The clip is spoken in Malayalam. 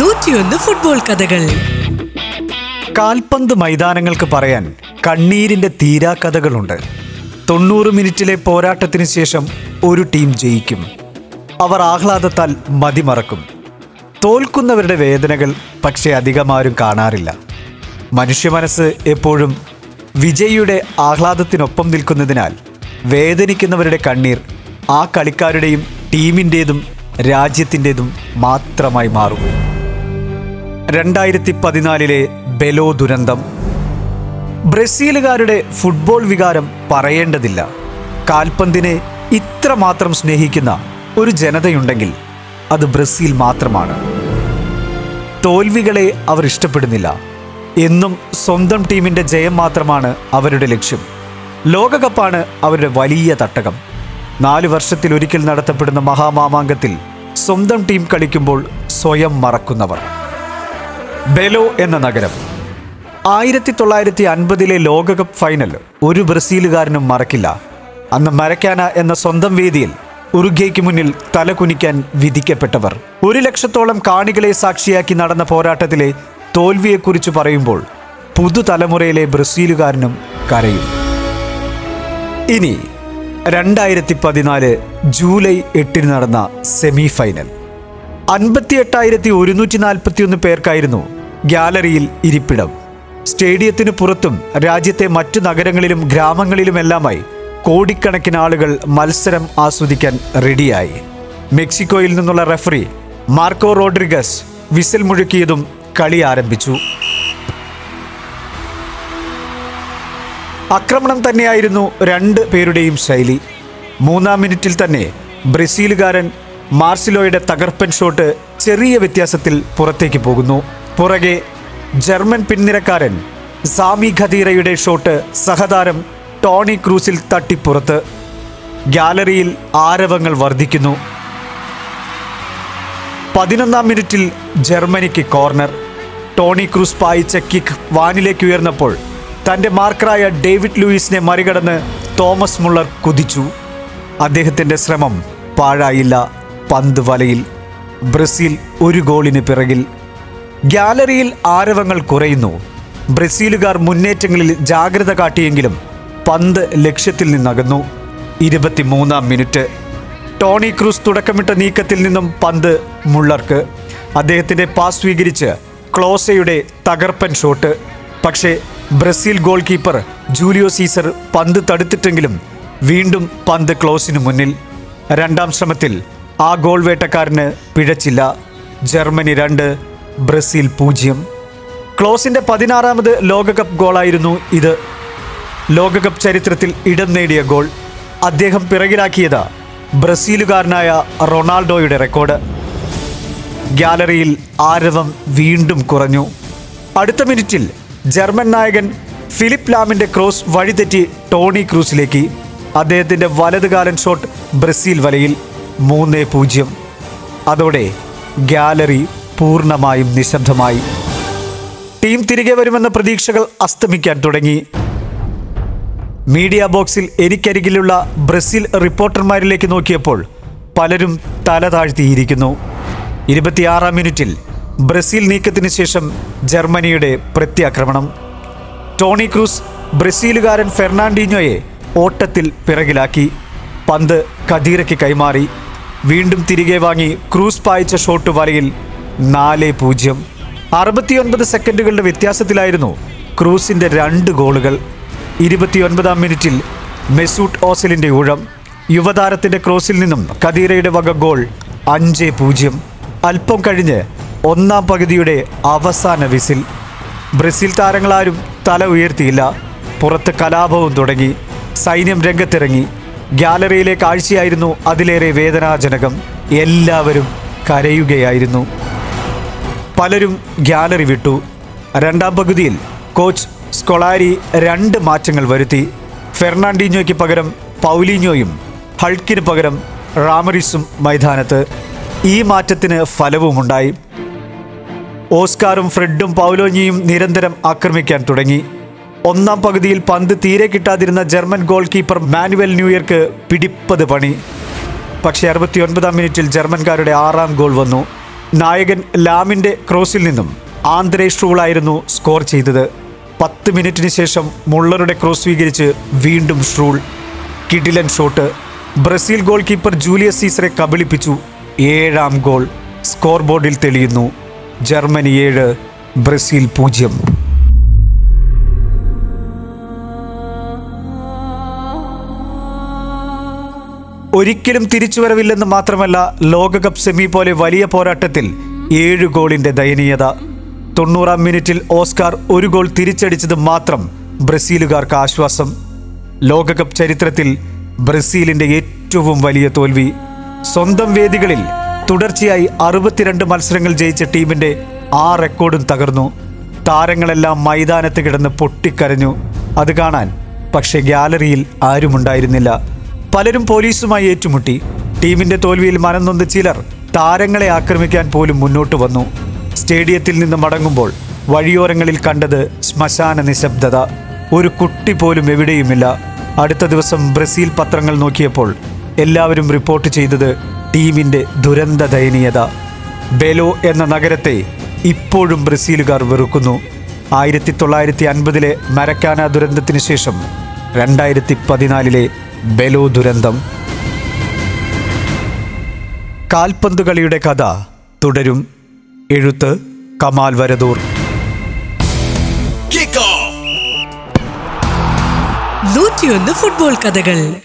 നൂറ്റിയൊന്ന് ഫുട്ബോൾ കഥകൾ. കാൽപന്ത് മൈതാനങ്ങൾക്ക് പറയാൻ കണ്ണീരിന്റെ തീരാ കഥകളുണ്ട്. തൊണ്ണൂറ് മിനിറ്റിലെ പോരാട്ടത്തിന് ശേഷം ഒരു ടീം ജയിക്കും. അവർ ആഹ്ലാദത്താൽ മതിമറക്കും. തോൽക്കുന്നവരുടെ വേദനകൾ പക്ഷേ അധികമാരും കാണാറില്ല. മനുഷ്യ മനസ്സ് എപ്പോഴും വിജയിയുടെ ആഹ്ലാദത്തിനൊപ്പം നിൽക്കുന്നതിനാൽ വേദനിക്കുന്നവരുടെ കണ്ണീർ ആ കളിക്കാരുടെയും ടീമിന്റേതും രാജ്യത്തിന്റെതും മാത്രമായി മാറും. രണ്ടായിരത്തി പതിനാലിലെ ബെലോ ദുരന്തം. ബ്രസീലുകാരുടെ ഫുട്ബോൾ വികാരം പറയേണ്ടതില്ല. കാൽപന്തിനെ ഇത്രമാത്രം സ്നേഹിക്കുന്ന ഒരു ജനതയുണ്ടെങ്കിൽ അത് ബ്രസീൽ മാത്രമാണ്. തോൽവികളെ അവർ ഇഷ്ടപ്പെടുന്നില്ല. എന്നും സ്വന്തം ടീമിന്റെ ജയം മാത്രമാണ് അവരുടെ ലക്ഷ്യം. ലോകകപ്പാണ് അവരുടെ വലിയ തട്ടകം. നാല് വർഷത്തിലൊരിക്കൽ നടത്തപ്പെടുന്ന മഹാമാമാങ്കത്തിൽ സ്വന്തം ടീം കളിക്കുമ്പോൾ സ്വയം മറക്കുന്നവർ. ബെലോ എന്ന നഗരം. ആയിരത്തി തൊള്ളായിരത്തി അൻപതിലെ ലോകകപ്പ് ഫൈനൽ ഒരു ബ്രസീലുകാരനും മറക്കില്ല. അന്ന് മരക്കാന എന്ന സ്വന്തം വേദിയിൽ ഉറുഗ്യയ്ക്ക് മുന്നിൽ തലകുനിക്കാൻ വിധിക്കപ്പെട്ടവർ. ഒരു ലക്ഷത്തോളം കാണികളെ സാക്ഷിയാക്കി നടന്ന പോരാട്ടത്തിലെ തോൽവിയെക്കുറിച്ച് പറയുമ്പോൾ പുതുതലമുറയിലെ ബ്രസീലുകാരനും കരയും. ഇനി രണ്ടായിരത്തി പതിനാല് ജൂലൈ എട്ടിന് നടന്ന സെമി ഫൈനൽ അൻപത്തി എട്ടായിരത്തി ഒരുന്നൂറ്റി നാൽപ്പത്തിയൊന്ന് പേർക്കായിരുന്നു ഗ്യാലറിയിൽ ഇരിപ്പിടം. സ്റ്റേഡിയത്തിന് പുറത്തും രാജ്യത്തെ മറ്റു നഗരങ്ങളിലും ഗ്രാമങ്ങളിലുമെല്ലാമായി കോടിക്കണക്കിന് ആളുകൾ മത്സരം ആസ്വദിക്കാൻ റെഡിയായി. മെക്സിക്കോയിൽ നിന്നുള്ള റെഫറി മാർക്കോ റോഡ്രിഗസ് വിസിൽ മുഴുക്കിയതും കളി ആരംഭിച്ചു. ആക്രമണം തന്നെയായിരുന്നു രണ്ട് പേരുടെയും ശൈലി. മൂന്നാം മിനിറ്റിൽ തന്നെ ബ്രസീലുകാരൻ മാർസിലോയുടെ തകർപ്പൻ ഷോട്ട് ചെറിയ വ്യത്യാസത്തിൽ പുറത്തേക്ക് പോകുന്നു. പുറകെ ജർമ്മൻ പിൻനിരക്കാരൻ സാമി ഖദീറയുടെ ഷോട്ട് സഹതാരം ടോണി ക്രൂസിൽ തട്ടിപ്പുറത്ത് ഗാലറിയിൽ ആരവങ്ങൾ വർദ്ധിക്കുന്നു. പതിനൊന്നാം മിനിറ്റിൽ ജർമ്മനിക്ക് കോർണർ. ടോണി ക്രൂസ് പായിച്ച കിക്ക് വാനിലേക്ക് ഉയർന്നപ്പോൾ തന്റെ മാർക്കറായ ഡേവിഡ് ലൂയിസിനെ മറികടന്ന് തോമസ് മുള്ളർ കുതിച്ചു. അദ്ദേഹത്തിന്റെ ശ്രമം പാഴായില്ല. പന്ത് വലയിൽ ബ്രസീൽ ഒരു ഗോളിന് പിറകിൽ. ഗാലറിയിൽ ആരവങ്ങൾ കുറയുന്നു. ബ്രസീലുകാർ മുന്നേറ്റങ്ങളിൽ ജാഗ്രത കാട്ടിയെങ്കിലും പന്ത് ലക്ഷ്യത്തിൽ നിന്നകന്നു. ഇരുപത്തിമൂന്നാം മിനിറ്റ്. ടോണി ക്രൂസ് തുടക്കമിട്ട നീക്കത്തിൽ നിന്നും പന്ത് മുള്ളർക്ക്. അദ്ദേഹത്തിന്റെ പാസ് സ്വീകരിച്ച് ക്ലോസയുടെ തകർപ്പൻ ഷോട്ട്. പക്ഷേ Brazil goal keeper Julio Cesar പന്ത് തടുത്തിട്ടെങ്കിലും വീണ്ടും പന്ത് ക്ലോസിനു മുന്നിൽ. രണ്ടാം ശ്രമത്തിൽ ആ ഗോൾ വേട്ടക്കാരന് പിഴച്ചില്ല. ജർമ്മനി രണ്ട് ബ്രസീൽ പൂജ്യം. ക്ലോസിന്റെ പതിനാറാമത് ലോകകപ്പ് ഗോളായിരുന്നു ഇത്. ലോകകപ്പ് ചരിത്രത്തിൽ ഇടം നേടിയ ഗോൾ. അദ്ദേഹം പിറകിലാക്കിയത് ബ്രസീലുകാരനായ റൊണാൾഡോയുടെ റെക്കോർഡ്. ഗ്യാലറിയിൽ ആരവം വീണ്ടും കുറഞ്ഞു. അടുത്ത മിനിറ്റിൽ ജർമ്മൻ നായകൻ ഫിലിപ്പ് ലാമിന്റെ ക്രോസ് വഴിതെറ്റി ടോണി ക്രൂസിലേക്ക്. അദ്ദേഹത്തിന്റെ വലതുകാലൻ ഷോട്ട് ബ്രസീൽ വലയിൽ മൂന്ന് പൂജ്യം. അതോടെ ഗാലറി പൂർണമായും നിശബ്ദമായി. ടീം തിരികെ വരുമെന്ന പ്രതീക്ഷകൾ അസ്തമിക്കാൻ തുടങ്ങി. മീഡിയ ബോക്സിൽ എനിക്കരികിലുള്ള ബ്രസീൽ റിപ്പോർട്ടർമാരിലേക്ക് നോക്കിയപ്പോൾ പലരും തല താഴ്ത്തിയിരിക്കുന്നു. ഇരുപത്തിയാറാം മിനിറ്റിൽ ബ്രസീൽ നീക്കത്തിന് ശേഷം ജർമ്മനിയുടെ പ്രത്യാക്രമണം. ടോണി ക്രൂസ് ബ്രസീലുകാരൻ ഫെർണാണ്ടിനോയെ ഓട്ടത്തിൽ പിറകിലാക്കി. പന്ത് കദീറയ്ക്ക് കൈമാറി. വീണ്ടും തിരികെ വാങ്ങി ക്രൂസ് പായിച്ച ഷോട്ട് വലയിൽ നാല് പൂജ്യം. അറുപത്തിയൊൻപത് സെക്കൻഡുകളുടെ വ്യത്യാസത്തിലായിരുന്നു ക്രൂസിന്റെ രണ്ട് ഗോളുകൾ. ഇരുപത്തിയൊൻപതാം മിനിറ്റിൽ മെസൂട്ട് ഓസലിന്റെ ഊഴം. യുവതാരത്തിന്റെ ക്രോസിൽ നിന്നും കദീറയുടെ വക ഗോൾ അഞ്ച് പൂജ്യം. അല്പം കഴിഞ്ഞ് ഒന്നാം പകുതിയുടെ അവസാന വിസിൽ. ബ്രസീൽ താരങ്ങളാരും തല ഉയർത്തിയില്ല. പുറത്ത് കലാപവും തുടങ്ങി. സൈന്യം രംഗത്തിറങ്ങി. ഗാലറിയിലെ കാഴ്ചയായിരുന്നു അതിലേറെ വേദനാജനകം. എല്ലാവരും കരയുകയായിരുന്നു. പലരും ഗാലറി വിട്ടു. രണ്ടാം പകുതിയിൽ കോച്ച് സ്കൊളാരി രണ്ട് മാറ്റങ്ങൾ വരുത്തി. ഫെർണാണ്ടിനോയ്ക്ക് പകരം പൗലിഞ്ഞോയും ഹൾക്കിന് പകരം റാമറിസും മൈതാനത്ത്. ഈ മാറ്റത്തിന് ഫലവുമുണ്ടായി. ഓസ്കാറും ഫ്രെഡും പൗലോഞ്ഞിയും നിരന്തരം ആക്രമിക്കാൻ തുടങ്ങി. ഒന്നാം പകുതിയിൽ പന്ത് തീരെ കിട്ടാതിരുന്ന ജർമ്മൻ ഗോൾ കീപ്പർ മാനുവൽ ന്യൂയർക്ക് പിടിപ്പത് പണി. പക്ഷേ അറുപത്തിയൊൻപതാം മിനിറ്റിൽ ജർമ്മൻകാരുടെ ആറാം ഗോൾ വന്നു. നായകൻ ലാമിന്റെ ക്രോസിൽ നിന്നും ആന്ധ്രേ ഷ്രൂളായിരുന്നു സ്കോർ ചെയ്തത്. പത്ത് മിനിറ്റിന് ശേഷം മുള്ളറുടെ ക്രോസ് സ്വീകരിച്ച് വീണ്ടും ഷ്രൂൾ. കിഡിലൻ shot. Brazil goal keeper Julius സീസറെ കബളിപ്പിച്ചു. ഏഴാം ഗോൾ. സ്കോർ ബോർഡിൽ തെളിയുന്നു. ജർമ്മനി ഏഴ് ബ്രസീൽ പൂജ്യം. ഒരിക്കലും തിരിച്ചുവരവില്ലെന്ന് മാത്രമല്ല ലോകകപ്പ് സെമി പോലെ വലിയ പോരാട്ടത്തിൽ ഏഴ് ഗോളിന്റെ ദയനീയത. തൊണ്ണൂറാം മിനിറ്റിൽ ഓസ്കാർ ഒരു ഗോൾ തിരിച്ചടിച്ചത് മാത്രം ബ്രസീലുകാർക്ക് ആശ്വാസം. ലോകകപ്പ് ചരിത്രത്തിൽ ബ്രസീലിന്റെ ഏറ്റവും വലിയ തോൽവി. സ്വന്തം വേദികളിൽ തുടർച്ചയായി അറുപത്തിരണ്ട് മത്സരങ്ങൾ ജയിച്ച ടീമിന്റെ ആ റെക്കോർഡും തകർന്നു. താരങ്ങളെല്ലാം മൈതാനത്ത് കിടന്ന് പൊട്ടിക്കരഞ്ഞു. അത് കാണാൻ പക്ഷേ ഗ്യാലറിയിൽ ആരുമുണ്ടായിരുന്നില്ല പലരും പോലീസുമായി ഏറ്റുമുട്ടി. ടീമിന്റെ തോൽവിയിൽ മനം നൊന്ന് ചിലർ താരങ്ങളെ ആക്രമിക്കാൻ പോലും മുന്നോട്ട് വന്നു. സ്റ്റേഡിയത്തിൽ നിന്ന് മടങ്ങുമ്പോൾ വഴിയോരങ്ങളിൽ കണ്ടത് ശ്മശാന നിശബ്ദത. ഒരു കുട്ടി പോലും എവിടെയുമില്ല. അടുത്ത ദിവസം ബ്രസീൽ പത്രങ്ങൾ നോക്കിയപ്പോൾ എല്ലാവരും റിപ്പോർട്ട് ചെയ്തത് ടീമിന്റെ ദുരന്ത ദയനീയത. ബെലോ എന്ന നഗരത്തെ ഇപ്പോഴും ബ്രസീലുകാർ വെറുക്കുന്നു. ആയിരത്തി തൊള്ളായിരത്തി അൻപതിലെ മരക്കാന ദുരന്തത്തിന് ശേഷം രണ്ടായിരത്തി പതിനാലിലെ ബെലോ ദുരന്തം. കാൽപന്ത് കളിയുടെ കഥ തുടരും. എഴുത്ത് കമാൽ വരദൂർ. ഫുട്ബോൾ കഥകൾ.